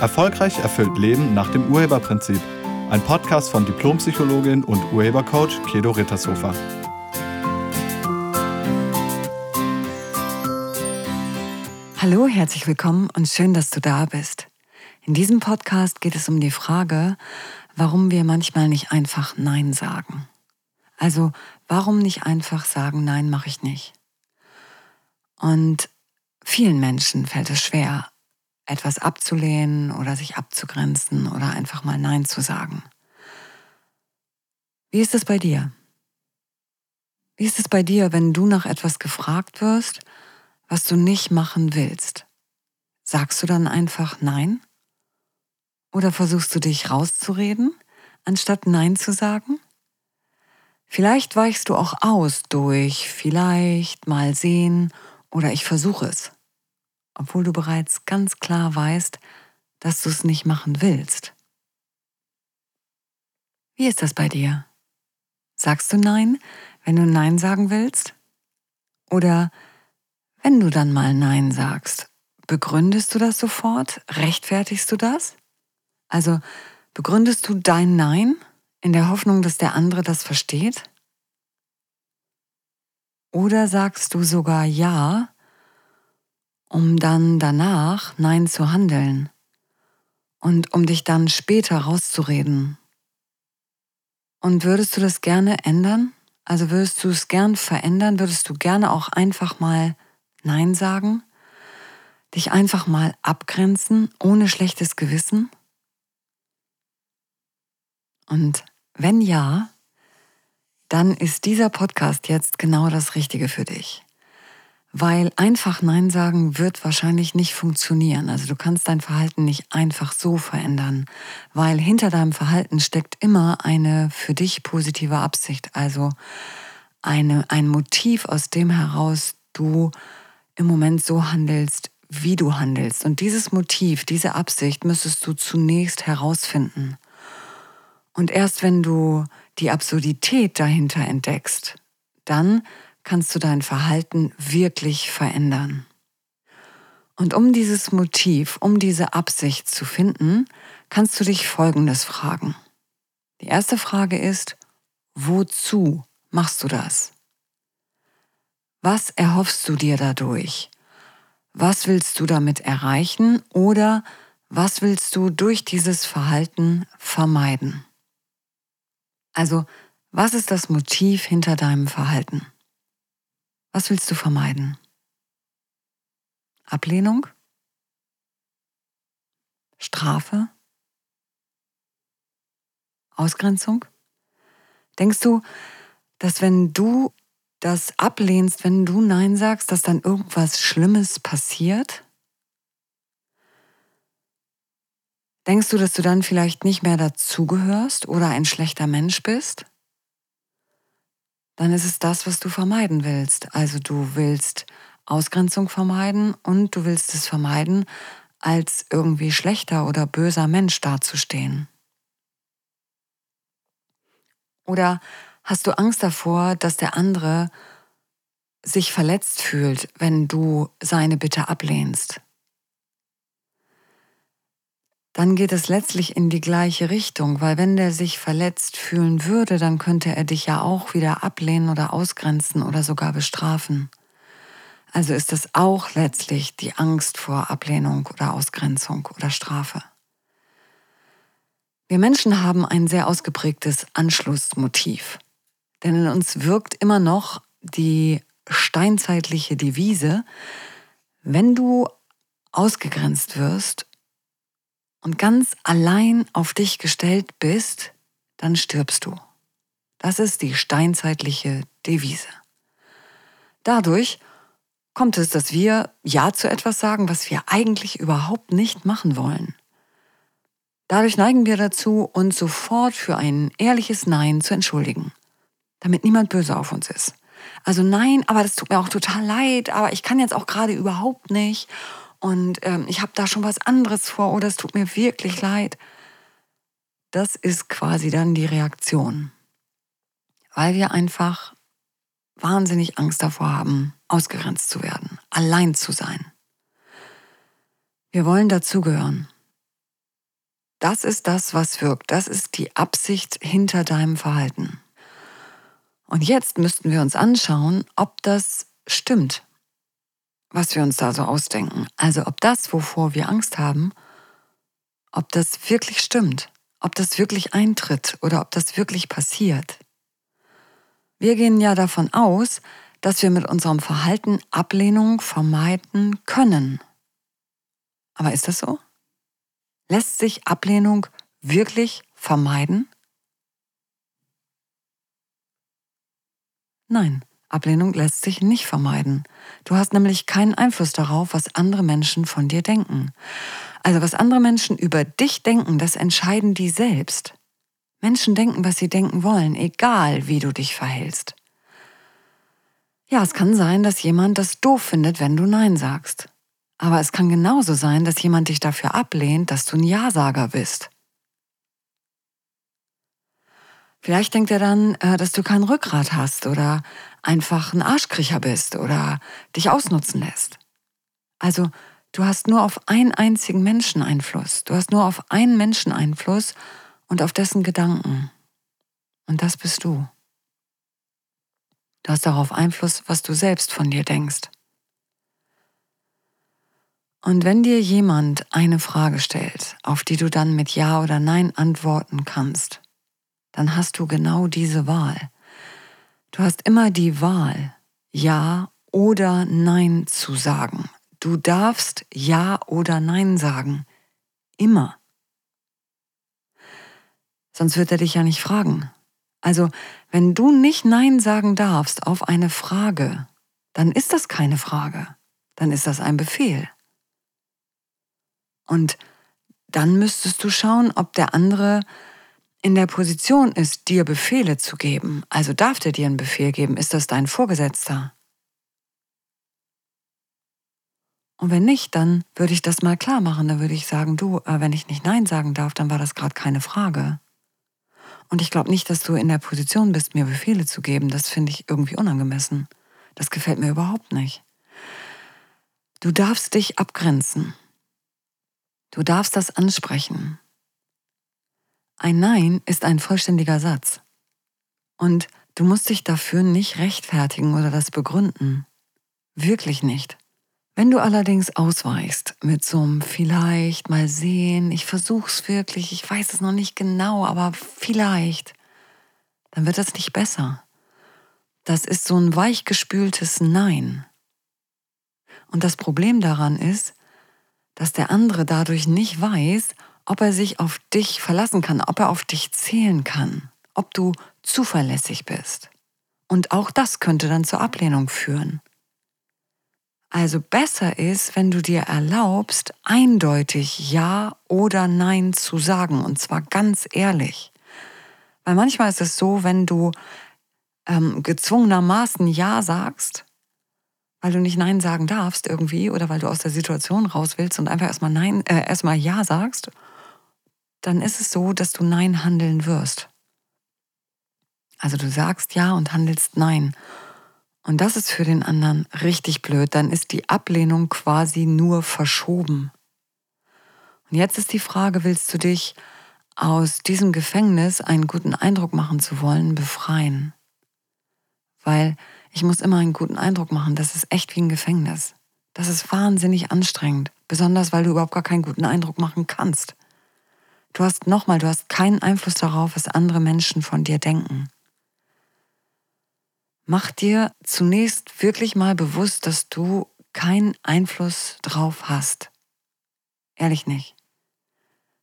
Erfolgreich erfüllt Leben nach dem Urheberprinzip. Ein Podcast von Diplompsychologin und Urhebercoach Kedo Rittershofer. Hallo, herzlich willkommen und schön, dass du da bist. In diesem Podcast geht es um die Frage, warum wir manchmal nicht einfach Nein sagen. Also, warum nicht einfach sagen, nein, mache ich nicht? Und vielen Menschen fällt es schwer, etwas abzulehnen oder sich abzugrenzen oder einfach mal Nein zu sagen. Wie ist es bei dir? Wie ist es bei dir, wenn du nach etwas gefragt wirst, was du nicht machen willst? Sagst du dann einfach Nein? Oder versuchst du dich rauszureden, anstatt Nein zu sagen? Vielleicht weichst du auch aus durch vielleicht mal sehen oder ich versuche es obwohl du bereits ganz klar weißt, dass du es nicht machen willst. Wie ist das bei dir? Sagst du Nein, wenn du Nein sagen willst? Oder wenn du dann mal Nein sagst, begründest du das sofort? Rechtfertigst du das? Also begründest du dein Nein in der Hoffnung, dass der andere das versteht? Oder sagst du sogar Ja, um dann danach Nein zu handeln und um dich dann später rauszureden. Und würdest du das gerne ändern? Also würdest du es gern verändern? Würdest du gerne auch einfach mal Nein sagen? Dich einfach mal abgrenzen, ohne schlechtes Gewissen? Und wenn ja, dann ist dieser Podcast jetzt genau das Richtige für dich. Weil einfach Nein sagen wird wahrscheinlich nicht funktionieren. Also du kannst dein Verhalten nicht einfach so verändern, weil hinter deinem Verhalten steckt immer eine für dich positive Absicht. Also eine, ein Motiv, aus dem heraus du im Moment so handelst, wie du handelst. Und dieses Motiv, diese Absicht müsstest du zunächst herausfinden. Und erst wenn du die Absurdität dahinter entdeckst, dann kannst du dein Verhalten wirklich verändern. Und um dieses Motiv, um diese Absicht zu finden, kannst du dich Folgendes fragen. Die erste Frage ist, wozu machst du das? Was erhoffst du dir dadurch? Was willst du damit erreichen oder was willst du durch dieses Verhalten vermeiden? Also, was ist das Motiv hinter deinem Verhalten? Was willst du vermeiden? Ablehnung? Strafe? Ausgrenzung? Denkst du, dass wenn du das ablehnst, wenn du Nein sagst, dass dann irgendwas Schlimmes passiert? Denkst du, dass du dann vielleicht nicht mehr dazugehörst oder ein schlechter Mensch bist? Dann ist es das, was du vermeiden willst. Also du willst Ausgrenzung vermeiden und du willst es vermeiden, als irgendwie schlechter oder böser Mensch dazustehen. Oder hast du Angst davor, dass der andere sich verletzt fühlt, wenn du seine Bitte ablehnst? Dann geht es letztlich in die gleiche Richtung, weil wenn der sich verletzt fühlen würde, dann könnte er dich ja auch wieder ablehnen oder ausgrenzen oder sogar bestrafen. Also ist es auch letztlich die Angst vor Ablehnung oder Ausgrenzung oder Strafe. Wir Menschen haben ein sehr ausgeprägtes Anschlussmotiv. Denn in uns wirkt immer noch die steinzeitliche Devise, wenn du ausgegrenzt wirst und ganz allein auf dich gestellt bist, dann stirbst du. Das ist die steinzeitliche Devise. Dadurch kommt es, dass wir Ja zu etwas sagen, was wir eigentlich überhaupt nicht machen wollen. Dadurch neigen wir dazu, uns sofort für ein ehrliches Nein zu entschuldigen, damit niemand böse auf uns ist. Also nein, aber das tut mir auch total leid, aber ich kann jetzt auch gerade überhaupt nicht und ähm, ich habe da schon was anderes vor oder es tut mir wirklich leid. Das ist quasi dann die Reaktion, weil wir einfach wahnsinnig Angst davor haben, ausgegrenzt zu werden, allein zu sein. Wir wollen dazugehören. Das ist das, was wirkt. Das ist die Absicht hinter deinem Verhalten. Und jetzt müssten wir uns anschauen, ob das stimmt, was wir uns da so ausdenken. Also ob das, wovor wir Angst haben, ob das wirklich stimmt, ob das wirklich eintritt oder ob das wirklich passiert. Wir gehen ja davon aus, dass wir mit unserem Verhalten Ablehnung vermeiden können. Aber ist das so? Lässt sich Ablehnung wirklich vermeiden? Nein, Ablehnung lässt sich nicht vermeiden. Du hast nämlich keinen Einfluss darauf, was andere Menschen von dir denken. Also was andere Menschen über dich denken, das entscheiden die selbst. Menschen denken, was sie denken wollen, egal wie du dich verhältst. Ja, es kann sein, dass jemand das doof findet, wenn du Nein sagst. Aber es kann genauso sein, dass jemand dich dafür ablehnt, dass du ein Ja-Sager bist. Vielleicht denkt er dann, äh, dass du kein Rückgrat hast oder einfach ein Arschkriecher bist oder dich ausnutzen lässt. Also du hast nur auf einen einzigen Menschen Einfluss. Du hast nur auf einen Menschen Einfluss und auf dessen Gedanken. Und das bist du. Du hast darauf Einfluss, was du selbst von dir denkst. Und wenn dir jemand eine Frage stellt, auf die du dann mit Ja oder Nein antworten kannst, dann hast du genau diese Wahl. Du hast immer die Wahl, Ja oder Nein zu sagen. Du darfst Ja oder Nein sagen. Immer. Sonst wird er dich ja nicht fragen. Also, wenn du nicht Nein sagen darfst auf eine Frage, dann ist das keine Frage. Dann ist das ein Befehl. Und dann müsstest du schauen, ob der andere in der Position ist, dir Befehle zu geben. Also darf der dir einen Befehl geben? Ist das dein Vorgesetzter? Und wenn nicht, dann würde ich das mal klar machen. Dann würde ich sagen, du, äh, wenn ich nicht Nein sagen darf, dann war das gerade keine Frage. Und ich glaube nicht, dass du in der Position bist, mir Befehle zu geben. Das finde ich irgendwie unangemessen. Das gefällt mir überhaupt nicht. Du darfst dich abgrenzen. Du darfst das ansprechen. Ein Nein ist ein vollständiger Satz. Und du musst dich dafür nicht rechtfertigen oder das begründen. Wirklich nicht. Wenn du allerdings ausweichst mit so einem vielleicht mal sehen, ich versuch's wirklich, ich weiß es noch nicht genau, aber vielleicht, dann wird das nicht besser. Das ist so ein weichgespültes Nein. Und das Problem daran ist, dass der andere dadurch nicht weiß, ob er sich auf dich verlassen kann, ob er auf dich zählen kann, ob du zuverlässig bist. Und auch das könnte dann zur Ablehnung führen. Also besser ist, wenn du dir erlaubst, eindeutig Ja oder Nein zu sagen, und zwar ganz ehrlich. Weil manchmal ist es so, wenn du ähm, gezwungenermaßen Ja sagst, weil du nicht Nein sagen darfst irgendwie oder weil du aus der Situation raus willst und einfach erstmal Nein, äh, erstmal Ja sagst, dann ist es so, dass du Nein handeln wirst. Also du sagst Ja und handelst Nein. Und das ist für den anderen richtig blöd. Dann ist die Ablehnung quasi nur verschoben. Und jetzt ist die Frage, willst du dich aus diesem Gefängnis einen guten Eindruck machen zu wollen, befreien? Weil ich muss immer einen guten Eindruck machen. Das ist echt wie ein Gefängnis. Das ist wahnsinnig anstrengend. Besonders, weil du überhaupt gar keinen guten Eindruck machen kannst. Du hast nochmal, du hast keinen Einfluss darauf, was andere Menschen von dir denken. Mach dir zunächst wirklich mal bewusst, dass du keinen Einfluss drauf hast. Ehrlich nicht.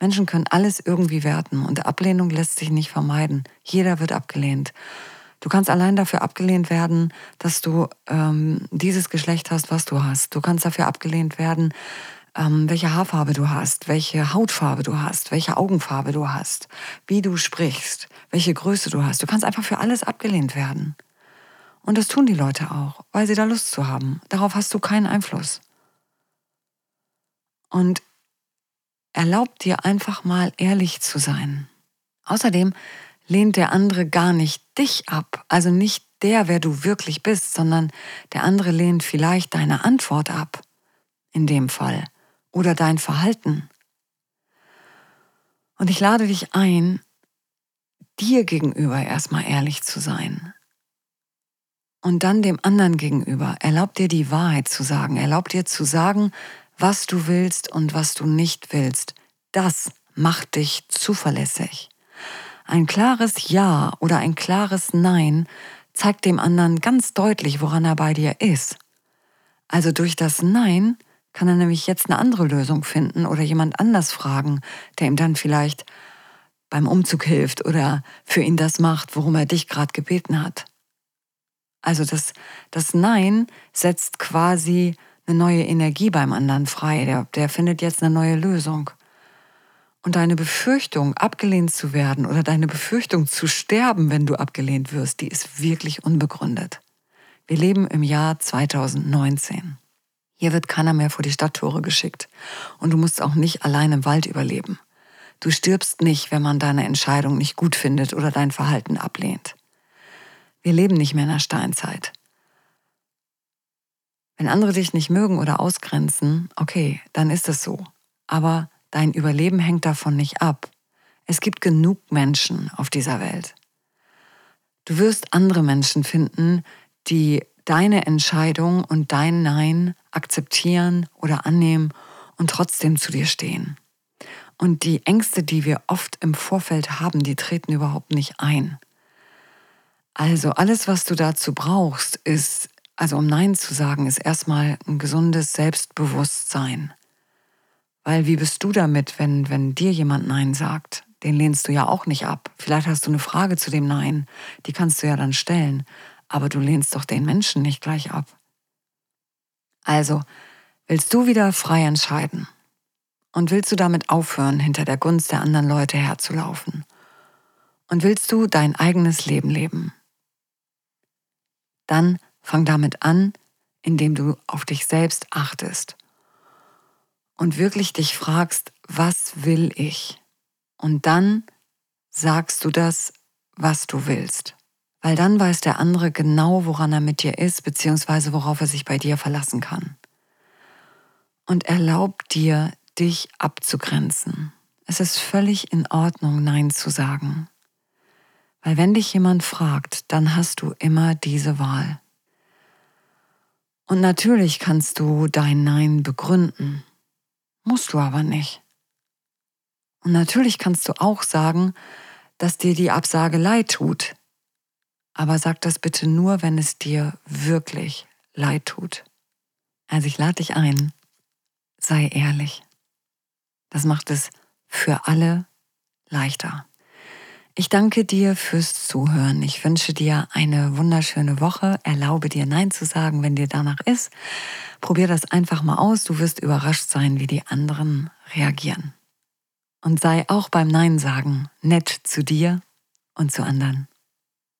Menschen können alles irgendwie werten und Ablehnung lässt sich nicht vermeiden. Jeder wird abgelehnt. Du kannst allein dafür abgelehnt werden, dass du ähm, dieses Geschlecht hast, was du hast. Du kannst dafür abgelehnt werden, ähm, welche Haarfarbe du hast, welche Hautfarbe du hast, welche Augenfarbe du hast, wie du sprichst, welche Größe du hast. Du kannst einfach für alles abgelehnt werden. Und das tun die Leute auch, weil sie da Lust zu haben. Darauf hast du keinen Einfluss. Und erlaub dir einfach mal ehrlich zu sein. Außerdem lehnt der andere gar nicht dich ab, also nicht der, wer du wirklich bist, sondern der andere lehnt vielleicht deine Antwort ab, in dem Fall, oder dein Verhalten. Und ich lade dich ein, dir gegenüber erstmal ehrlich zu sein. Und dann dem anderen gegenüber. Erlaub dir die Wahrheit zu sagen. Erlaub dir zu sagen, was du willst und was du nicht willst. Das macht dich zuverlässig. Ein klares Ja oder ein klares Nein zeigt dem anderen ganz deutlich, woran er bei dir ist. Also durch das Nein kann er nämlich jetzt eine andere Lösung finden oder jemand anders fragen, der ihm dann vielleicht beim Umzug hilft oder für ihn das macht, worum er dich gerade gebeten hat. Also das, das Nein setzt quasi eine neue Energie beim anderen frei. Der, der findet jetzt eine neue Lösung. Und deine Befürchtung, abgelehnt zu werden oder deine Befürchtung zu sterben, wenn du abgelehnt wirst, die ist wirklich unbegründet. Wir leben im Jahr 2019. Hier wird keiner mehr vor die Stadttore geschickt. Und du musst auch nicht allein im Wald überleben. Du stirbst nicht, wenn man deine Entscheidung nicht gut findet oder dein Verhalten ablehnt. Wir leben nicht mehr in der Steinzeit. Wenn andere dich nicht mögen oder ausgrenzen, okay, dann ist es so. Aber dein Überleben hängt davon nicht ab. Es gibt genug Menschen auf dieser Welt. Du wirst andere Menschen finden, die deine Entscheidung und dein Nein akzeptieren oder annehmen und trotzdem zu dir stehen. Und die Ängste, die wir oft im Vorfeld haben, die treten überhaupt nicht ein. Also alles, was du dazu brauchst, ist, also um Nein zu sagen, ist erstmal ein gesundes Selbstbewusstsein. Weil wie bist du damit, wenn, wenn dir jemand Nein sagt? Den lehnst du ja auch nicht ab. Vielleicht hast du eine Frage zu dem Nein, die kannst du ja dann stellen. Aber du lehnst doch den Menschen nicht gleich ab. Also, willst du wieder frei entscheiden? Und willst du damit aufhören, hinter der Gunst der anderen Leute herzulaufen? Und willst du dein eigenes Leben leben? Dann fang damit an, indem du auf dich selbst achtest und wirklich dich fragst, was will ich? Und dann sagst du das, was du willst. Weil dann weiß der andere genau, woran er mit dir ist, beziehungsweise worauf er sich bei dir verlassen kann. Und erlaub dir, dich abzugrenzen. Es ist völlig in Ordnung, Nein zu sagen. Weil wenn dich jemand fragt, dann hast du immer diese Wahl. Und natürlich kannst du dein Nein begründen, musst du aber nicht. Und natürlich kannst du auch sagen, dass dir die Absage leid tut. Aber sag das bitte nur, wenn es dir wirklich leid tut. Also ich lade dich ein, sei ehrlich. Das macht es für alle leichter. Ich danke dir fürs Zuhören. Ich wünsche dir eine wunderschöne Woche. Erlaube dir Nein zu sagen, wenn dir danach ist. Probier das einfach mal aus. Du wirst überrascht sein, wie die anderen reagieren. Und sei auch beim Nein sagen nett zu dir und zu anderen.